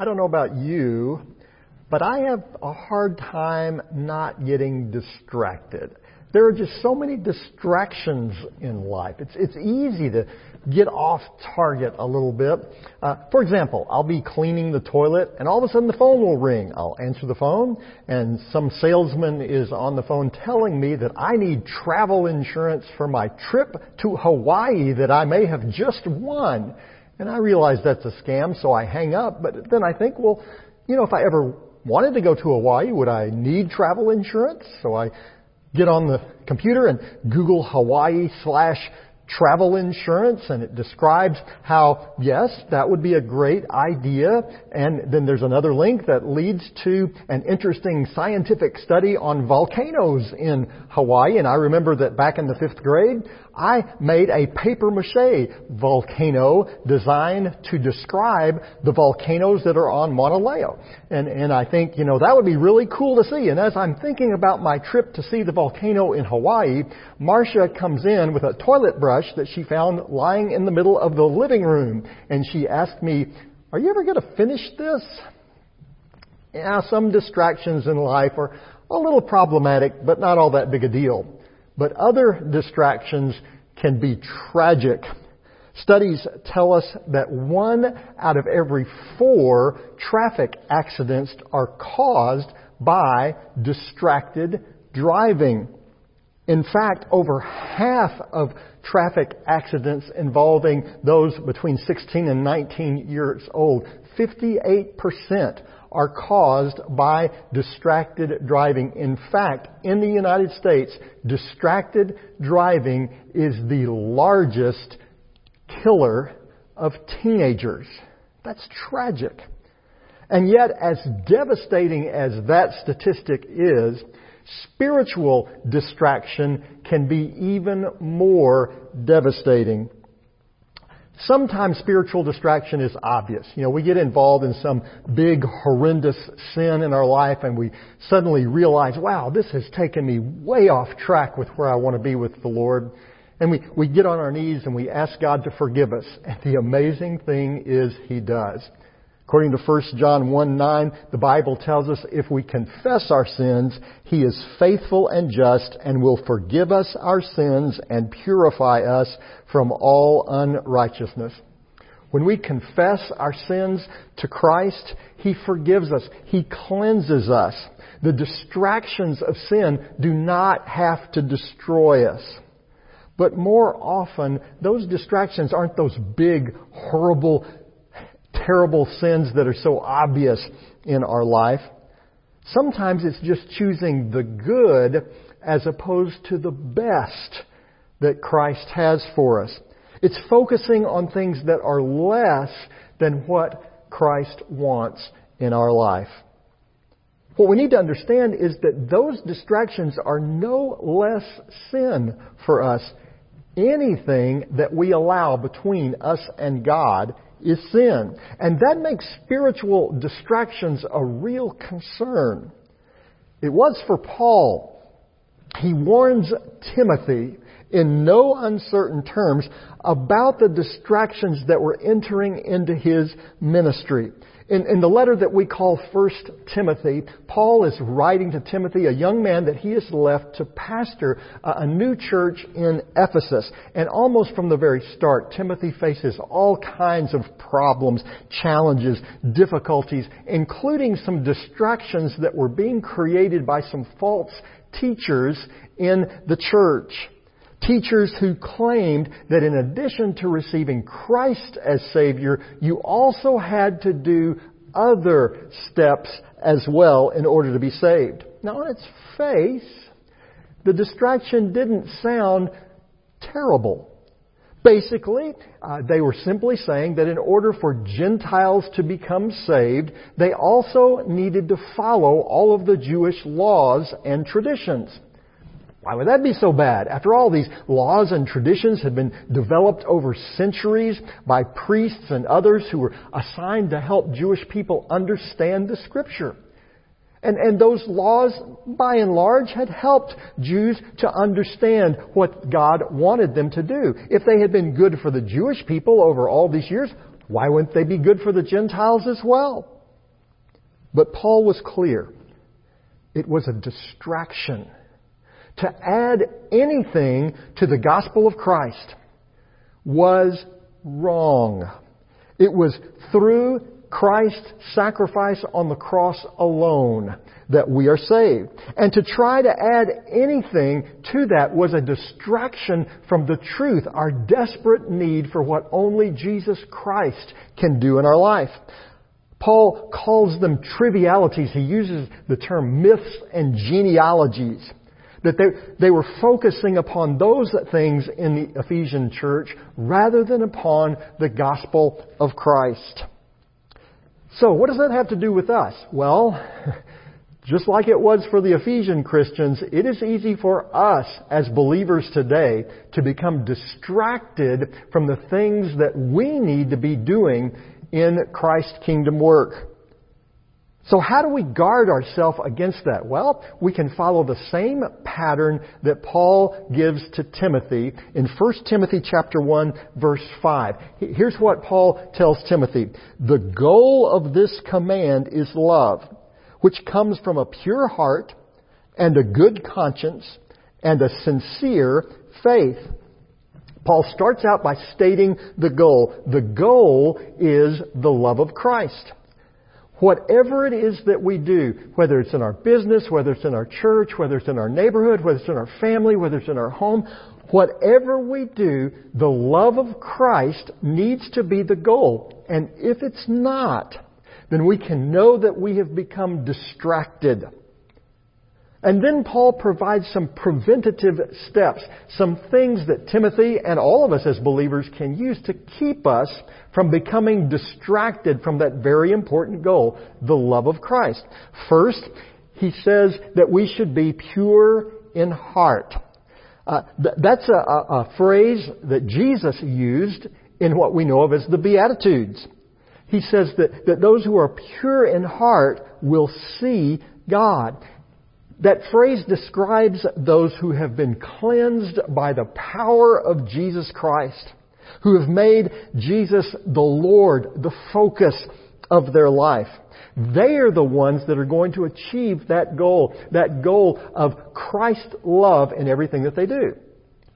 I don't know about you, but I have a hard time not getting distracted. There are just so many distractions in life. It's, it's easy to get off target a little bit. Uh, for example, I'll be cleaning the toilet and all of a sudden the phone will ring. I'll answer the phone and some salesman is on the phone telling me that I need travel insurance for my trip to Hawaii that I may have just won. And I realize that's a scam, so I hang up. But then I think, well, you know, if I ever wanted to go to Hawaii, would I need travel insurance? So I get on the computer and Google Hawaii slash travel insurance and it describes how, yes, that would be a great idea. And then there's another link that leads to an interesting scientific study on volcanoes in Hawaii. And I remember that back in the fifth grade, I made a paper mache volcano designed to describe the volcanoes that are on Mauna Loa. And, and I think, you know, that would be really cool to see. And as I'm thinking about my trip to see the volcano in Hawaii, Marcia comes in with a toilet brush that she found lying in the middle of the living room. And she asked me, are you ever going to finish this? Yeah, some distractions in life are a little problematic, but not all that big a deal. But other distractions can be tragic. Studies tell us that one out of every four traffic accidents are caused by distracted driving. In fact, over half of traffic accidents involving those between 16 and 19 years old, 58% are caused by distracted driving. In fact, in the United States, distracted driving is the largest killer of teenagers. That's tragic. And yet, as devastating as that statistic is, spiritual distraction can be even more devastating. Sometimes spiritual distraction is obvious. You know, we get involved in some big, horrendous sin in our life and we suddenly realize, wow, this has taken me way off track with where I want to be with the Lord. And we, we get on our knees and we ask God to forgive us. And the amazing thing is He does. According to 1 John 1 9, the Bible tells us if we confess our sins, He is faithful and just and will forgive us our sins and purify us from all unrighteousness. When we confess our sins to Christ, He forgives us. He cleanses us. The distractions of sin do not have to destroy us. But more often, those distractions aren't those big, horrible terrible sins that are so obvious in our life. Sometimes it's just choosing the good as opposed to the best that Christ has for us. It's focusing on things that are less than what Christ wants in our life. What we need to understand is that those distractions are no less sin for us. Anything that we allow between us and God is sin. And that makes spiritual distractions a real concern. It was for Paul. He warns Timothy in no uncertain terms about the distractions that were entering into his ministry. In, in, the letter that we call First Timothy, Paul is writing to Timothy, a young man that he has left to pastor a, a new church in Ephesus. And almost from the very start, Timothy faces all kinds of problems, challenges, difficulties, including some distractions that were being created by some false teachers in the church. Teachers who claimed that in addition to receiving Christ as Savior, you also had to do other steps as well in order to be saved. Now, on its face, the distraction didn't sound terrible. Basically, uh, they were simply saying that in order for Gentiles to become saved, they also needed to follow all of the Jewish laws and traditions. Why would that be so bad? After all, these laws and traditions had been developed over centuries by priests and others who were assigned to help Jewish people understand the Scripture. And, and those laws, by and large, had helped Jews to understand what God wanted them to do. If they had been good for the Jewish people over all these years, why wouldn't they be good for the Gentiles as well? But Paul was clear. It was a distraction. To add anything to the gospel of Christ was wrong. It was through Christ's sacrifice on the cross alone that we are saved. And to try to add anything to that was a distraction from the truth, our desperate need for what only Jesus Christ can do in our life. Paul calls them trivialities. He uses the term myths and genealogies. That they, they were focusing upon those things in the Ephesian church rather than upon the gospel of Christ. So, what does that have to do with us? Well, just like it was for the Ephesian Christians, it is easy for us as believers today to become distracted from the things that we need to be doing in Christ's kingdom work. So how do we guard ourselves against that? Well, we can follow the same pattern that Paul gives to Timothy in 1 Timothy chapter 1 verse 5. Here's what Paul tells Timothy. The goal of this command is love, which comes from a pure heart and a good conscience and a sincere faith. Paul starts out by stating the goal. The goal is the love of Christ. Whatever it is that we do, whether it's in our business, whether it's in our church, whether it's in our neighborhood, whether it's in our family, whether it's in our home, whatever we do, the love of Christ needs to be the goal. And if it's not, then we can know that we have become distracted. And then Paul provides some preventative steps, some things that Timothy and all of us as believers can use to keep us from becoming distracted from that very important goal, the love of Christ. First, he says that we should be pure in heart. Uh, th- that's a, a, a phrase that Jesus used in what we know of as the Beatitudes. He says that, that those who are pure in heart will see God. That phrase describes those who have been cleansed by the power of Jesus Christ, who have made Jesus the Lord, the focus of their life. They are the ones that are going to achieve that goal, that goal of Christ's love in everything that they do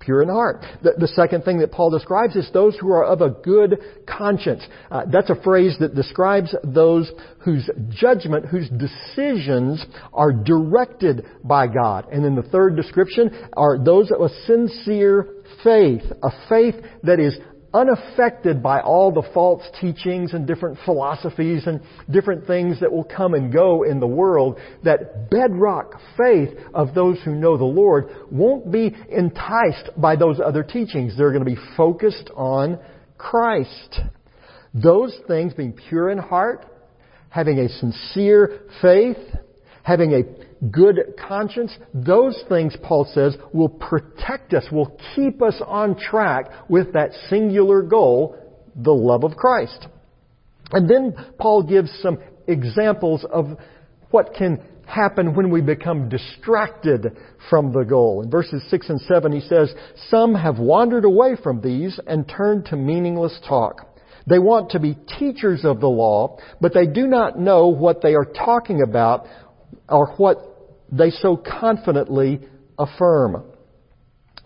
pure in heart. The, the, second thing that Paul describes is those who are of a good conscience. Uh, that's a phrase that describes those whose judgment, whose decisions are directed by God. And then the third description are those of a sincere faith, a faith that is unaffected by all the false teachings and different philosophies and different things that will come and go in the world, that bedrock faith of those who know the Lord won't be enticed by those other teachings. They're going to be focused on Christ. Those things being pure in heart, having a sincere faith, having a good conscience, those things, Paul says, will protect us, will keep us on track with that singular goal, the love of Christ. And then Paul gives some examples of what can happen when we become distracted from the goal. In verses 6 and 7 he says, Some have wandered away from these and turned to meaningless talk. They want to be teachers of the law, but they do not know what they are talking about or what they so confidently affirm.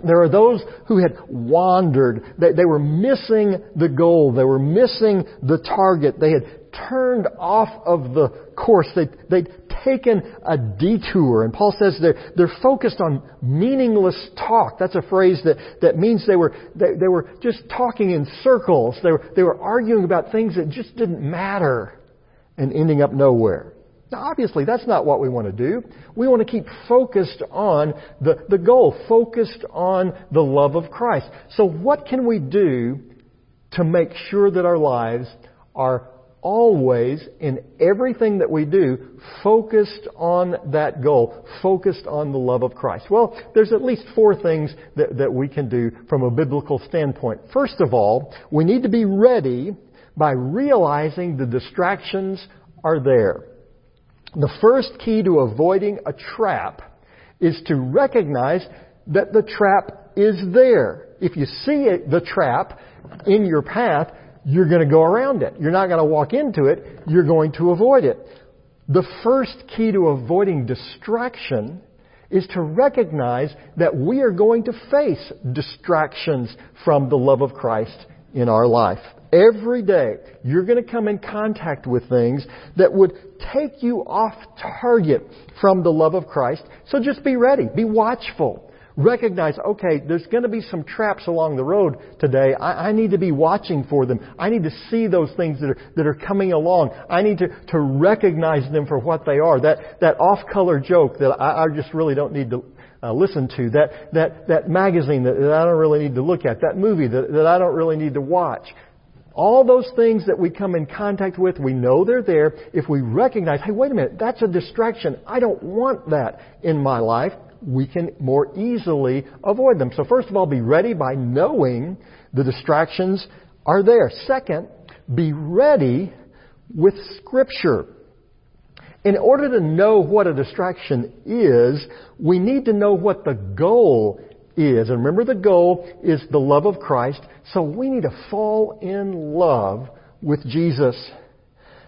There are those who had wandered. They, they, were missing the goal. They were missing the target. They had turned off of the course. They, they'd taken a detour. And Paul says they're, they're focused on meaningless talk. That's a phrase that, that means they were, they, they were just talking in circles. They were, they were arguing about things that just didn't matter and ending up nowhere. Now, obviously, that's not what we want to do. We want to keep focused on the, the goal, focused on the love of Christ. So, what can we do to make sure that our lives are always, in everything that we do, focused on that goal, focused on the love of Christ? Well, there's at least four things that, that we can do from a biblical standpoint. First of all, we need to be ready by realizing the distractions are there. The first key to avoiding a trap is to recognize that the trap is there. If you see it, the trap in your path, you're going to go around it. You're not going to walk into it. You're going to avoid it. The first key to avoiding distraction is to recognize that we are going to face distractions from the love of Christ in our life. Every day, you're going to come in contact with things that would take you off target from the love of Christ. So just be ready. Be watchful recognize, okay, there's going to be some traps along the road today. I, I, need to be watching for them. I need to see those things that are, that are coming along. I need to, to recognize them for what they are. That, that off-color joke that I, I just really don't need to uh, listen to. That, that, that magazine that, that I don't really need to look at. That movie that, that I don't really need to watch. All those things that we come in contact with, we know they're there. If we recognize, hey, wait a minute, that's a distraction. I don't want that in my life we can more easily avoid them. So first of all, be ready by knowing the distractions are there. Second, be ready with Scripture. In order to know what a distraction is, we need to know what the goal is. And remember, the goal is the love of Christ. So we need to fall in love with Jesus.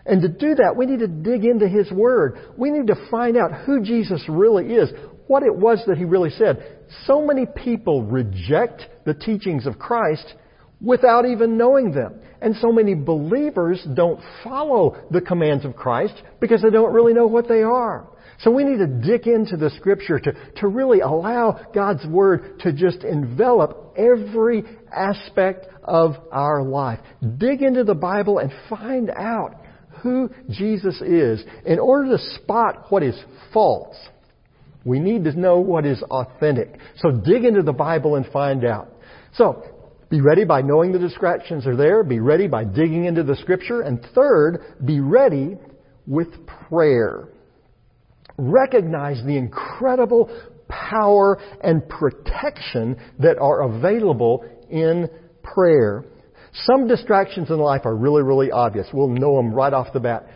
And to do that, we need to dig into His Word. We need to find out who Jesus really is what it was that he really said. So many people reject the teachings of Christ without even knowing them. And so many believers don't follow the commands of Christ because they don't really know what they are. So we need to dig into the scripture to, to really allow God's word to just envelop every aspect of our life. Dig into the Bible and find out who Jesus is in order to spot what is false we need to know what is authentic. So dig into the Bible and find out. So, be ready by knowing the distractions are there. Be ready by digging into the scripture. And third, be ready with prayer. Recognize the incredible power and protection that are available in prayer. Some distractions in life are really, really obvious. We'll know them right off the bat.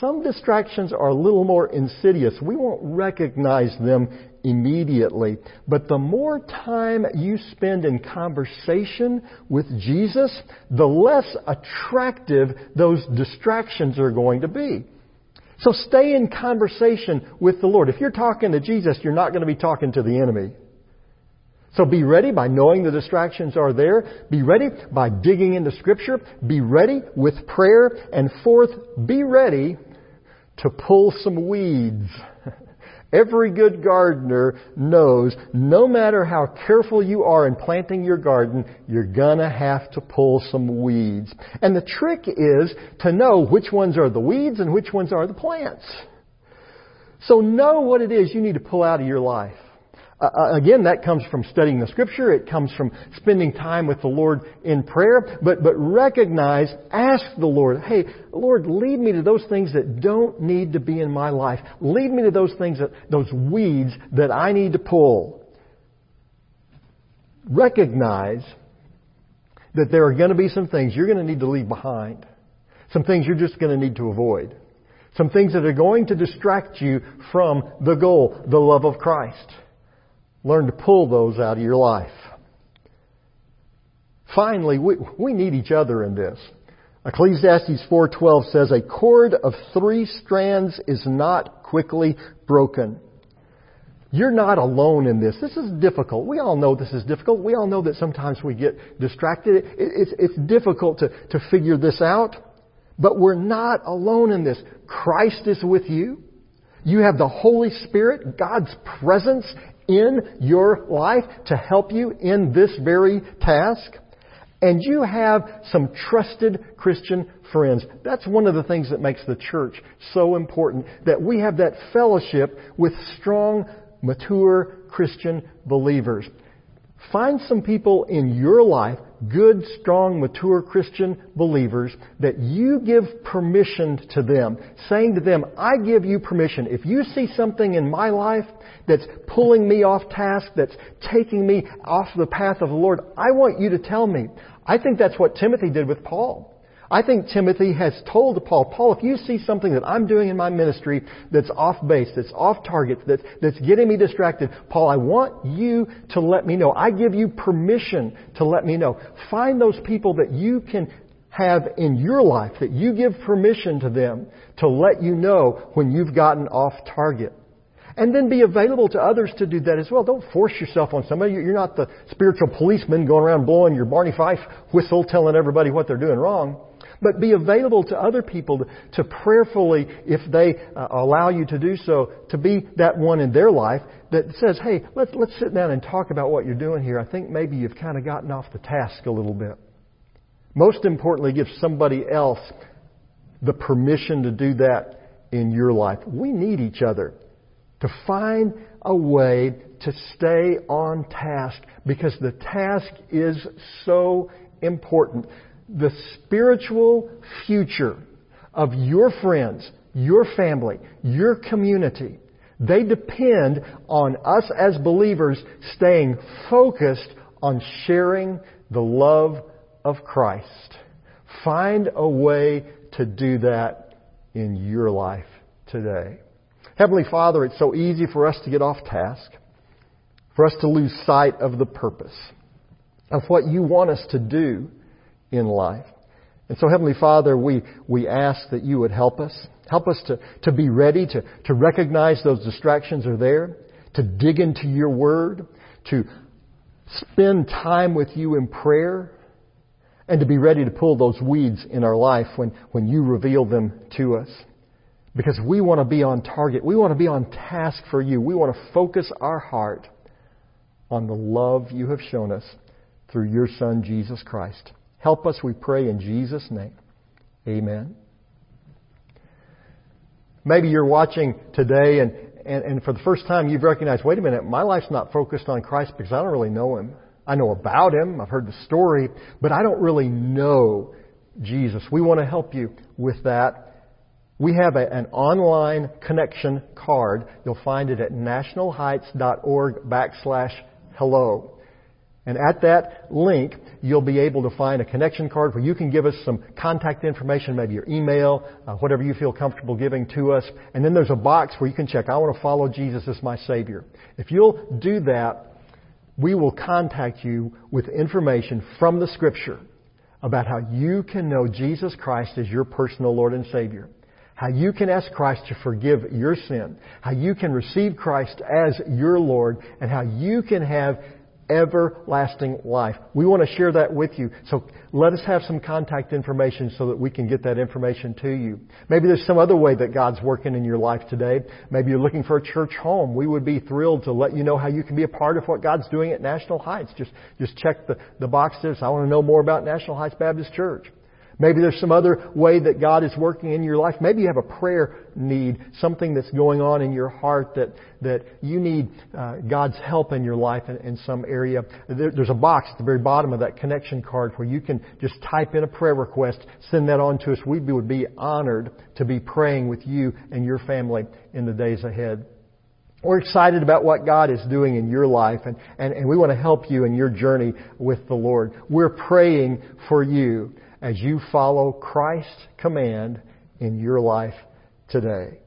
Some distractions are a little more insidious. We won't recognize them immediately. But the more time you spend in conversation with Jesus, the less attractive those distractions are going to be. So stay in conversation with the Lord. If you're talking to Jesus, you're not going to be talking to the enemy. So be ready by knowing the distractions are there. Be ready by digging into Scripture. Be ready with prayer. And fourth, be ready to pull some weeds. Every good gardener knows no matter how careful you are in planting your garden, you're gonna have to pull some weeds. And the trick is to know which ones are the weeds and which ones are the plants. So know what it is you need to pull out of your life. Uh, uh, again, that comes from studying the scripture. It comes from spending time with the Lord in prayer. But, but recognize, ask the Lord, hey, Lord, lead me to those things that don't need to be in my life. Lead me to those things that, those weeds that I need to pull. Recognize that there are going to be some things you're going to need to leave behind. Some things you're just going to need to avoid. Some things that are going to distract you from the goal, the love of Christ. Learn to pull those out of your life. Finally, we, we need each other in this. Ecclesiastes 4:12 says a cord of 3 strands is not quickly broken. You're not alone in this. This is difficult. We all know this is difficult. We all know that sometimes we get distracted. It's, it's difficult to, to figure this out. But we're not alone in this. Christ is with you. You have the Holy Spirit, God's presence in your life to help you in this very task. And you have some trusted Christian friends. That's one of the things that makes the church so important, that we have that fellowship with strong, mature Christian believers. Find some people in your life, good, strong, mature Christian believers, that you give permission to them, saying to them, I give you permission. If you see something in my life that's pulling me off task, that's taking me off the path of the Lord, I want you to tell me. I think that's what Timothy did with Paul. I think Timothy has told Paul, Paul, if you see something that I'm doing in my ministry that's off base, that's off target, that's, that's getting me distracted, Paul, I want you to let me know. I give you permission to let me know. Find those people that you can have in your life that you give permission to them to let you know when you've gotten off target. And then be available to others to do that as well. Don't force yourself on somebody. You're not the spiritual policeman going around blowing your Barney Fife whistle telling everybody what they're doing wrong. But be available to other people to, prayerfully, if they uh, allow you to do so, to be that one in their life that says, hey, let's, let's sit down and talk about what you're doing here. I think maybe you've kind of gotten off the task a little bit. Most importantly, give somebody else the permission to do that in your life. We need each other to find a way to stay on task because the task is so important the spiritual future of your friends, your family, your community, they depend on us as believers staying focused on sharing the love of Christ. Find a way to do that in your life today. Heavenly Father, it's so easy for us to get off task, for us to lose sight of the purpose of what you want us to do in life. And so, Heavenly Father, we, we ask that you would help us. Help us to, to be ready to, to recognize those distractions are there, to dig into your word, to spend time with you in prayer, and to be ready to pull those weeds in our life when, when you reveal them to us. Because we want to be on target. We want to be on task for you. We want to focus our heart on the love you have shown us through your Son, Jesus Christ. Help us, we pray, in Jesus' name. Amen. Maybe you're watching today and, and, and, for the first time you've recognized, wait a minute, my life's not focused on Christ because I don't really know Him. I know about Him, I've heard the story, but I don't really know Jesus. We want to help you with that. We have a, an online connection card. You'll find it at nationalheights.org backslash hello. And at that link, you'll be able to find a connection card where you can give us some contact information, maybe your email, uh, whatever you feel comfortable giving to us. And then there's a box where you can check, I want to follow Jesus as my Savior. If you'll do that, we will contact you with information from the Scripture about how you can know Jesus Christ as your personal Lord and Savior. How you can ask Christ to forgive your sin. How you can receive Christ as your Lord. And how you can have everlasting life. We want to share that with you. So let us have some contact information so that we can get that information to you. Maybe there's some other way that God's working in your life today. Maybe you're looking for a church home. We would be thrilled to let you know how you can be a part of what God's doing at National Heights. Just, just check the, the box there. So I want to know more about National Heights Baptist Church. Maybe there's some other way that God is working in your life. Maybe you have a prayer need, something that's going on in your heart that, that you need uh, God's help in your life in, in some area. There, there's a box at the very bottom of that connection card where you can just type in a prayer request, send that on to us. We would be honored to be praying with you and your family in the days ahead. We're excited about what God is doing in your life, and, and, and we want to help you in your journey with the Lord. We're praying for you as you follow Christ's command in your life today.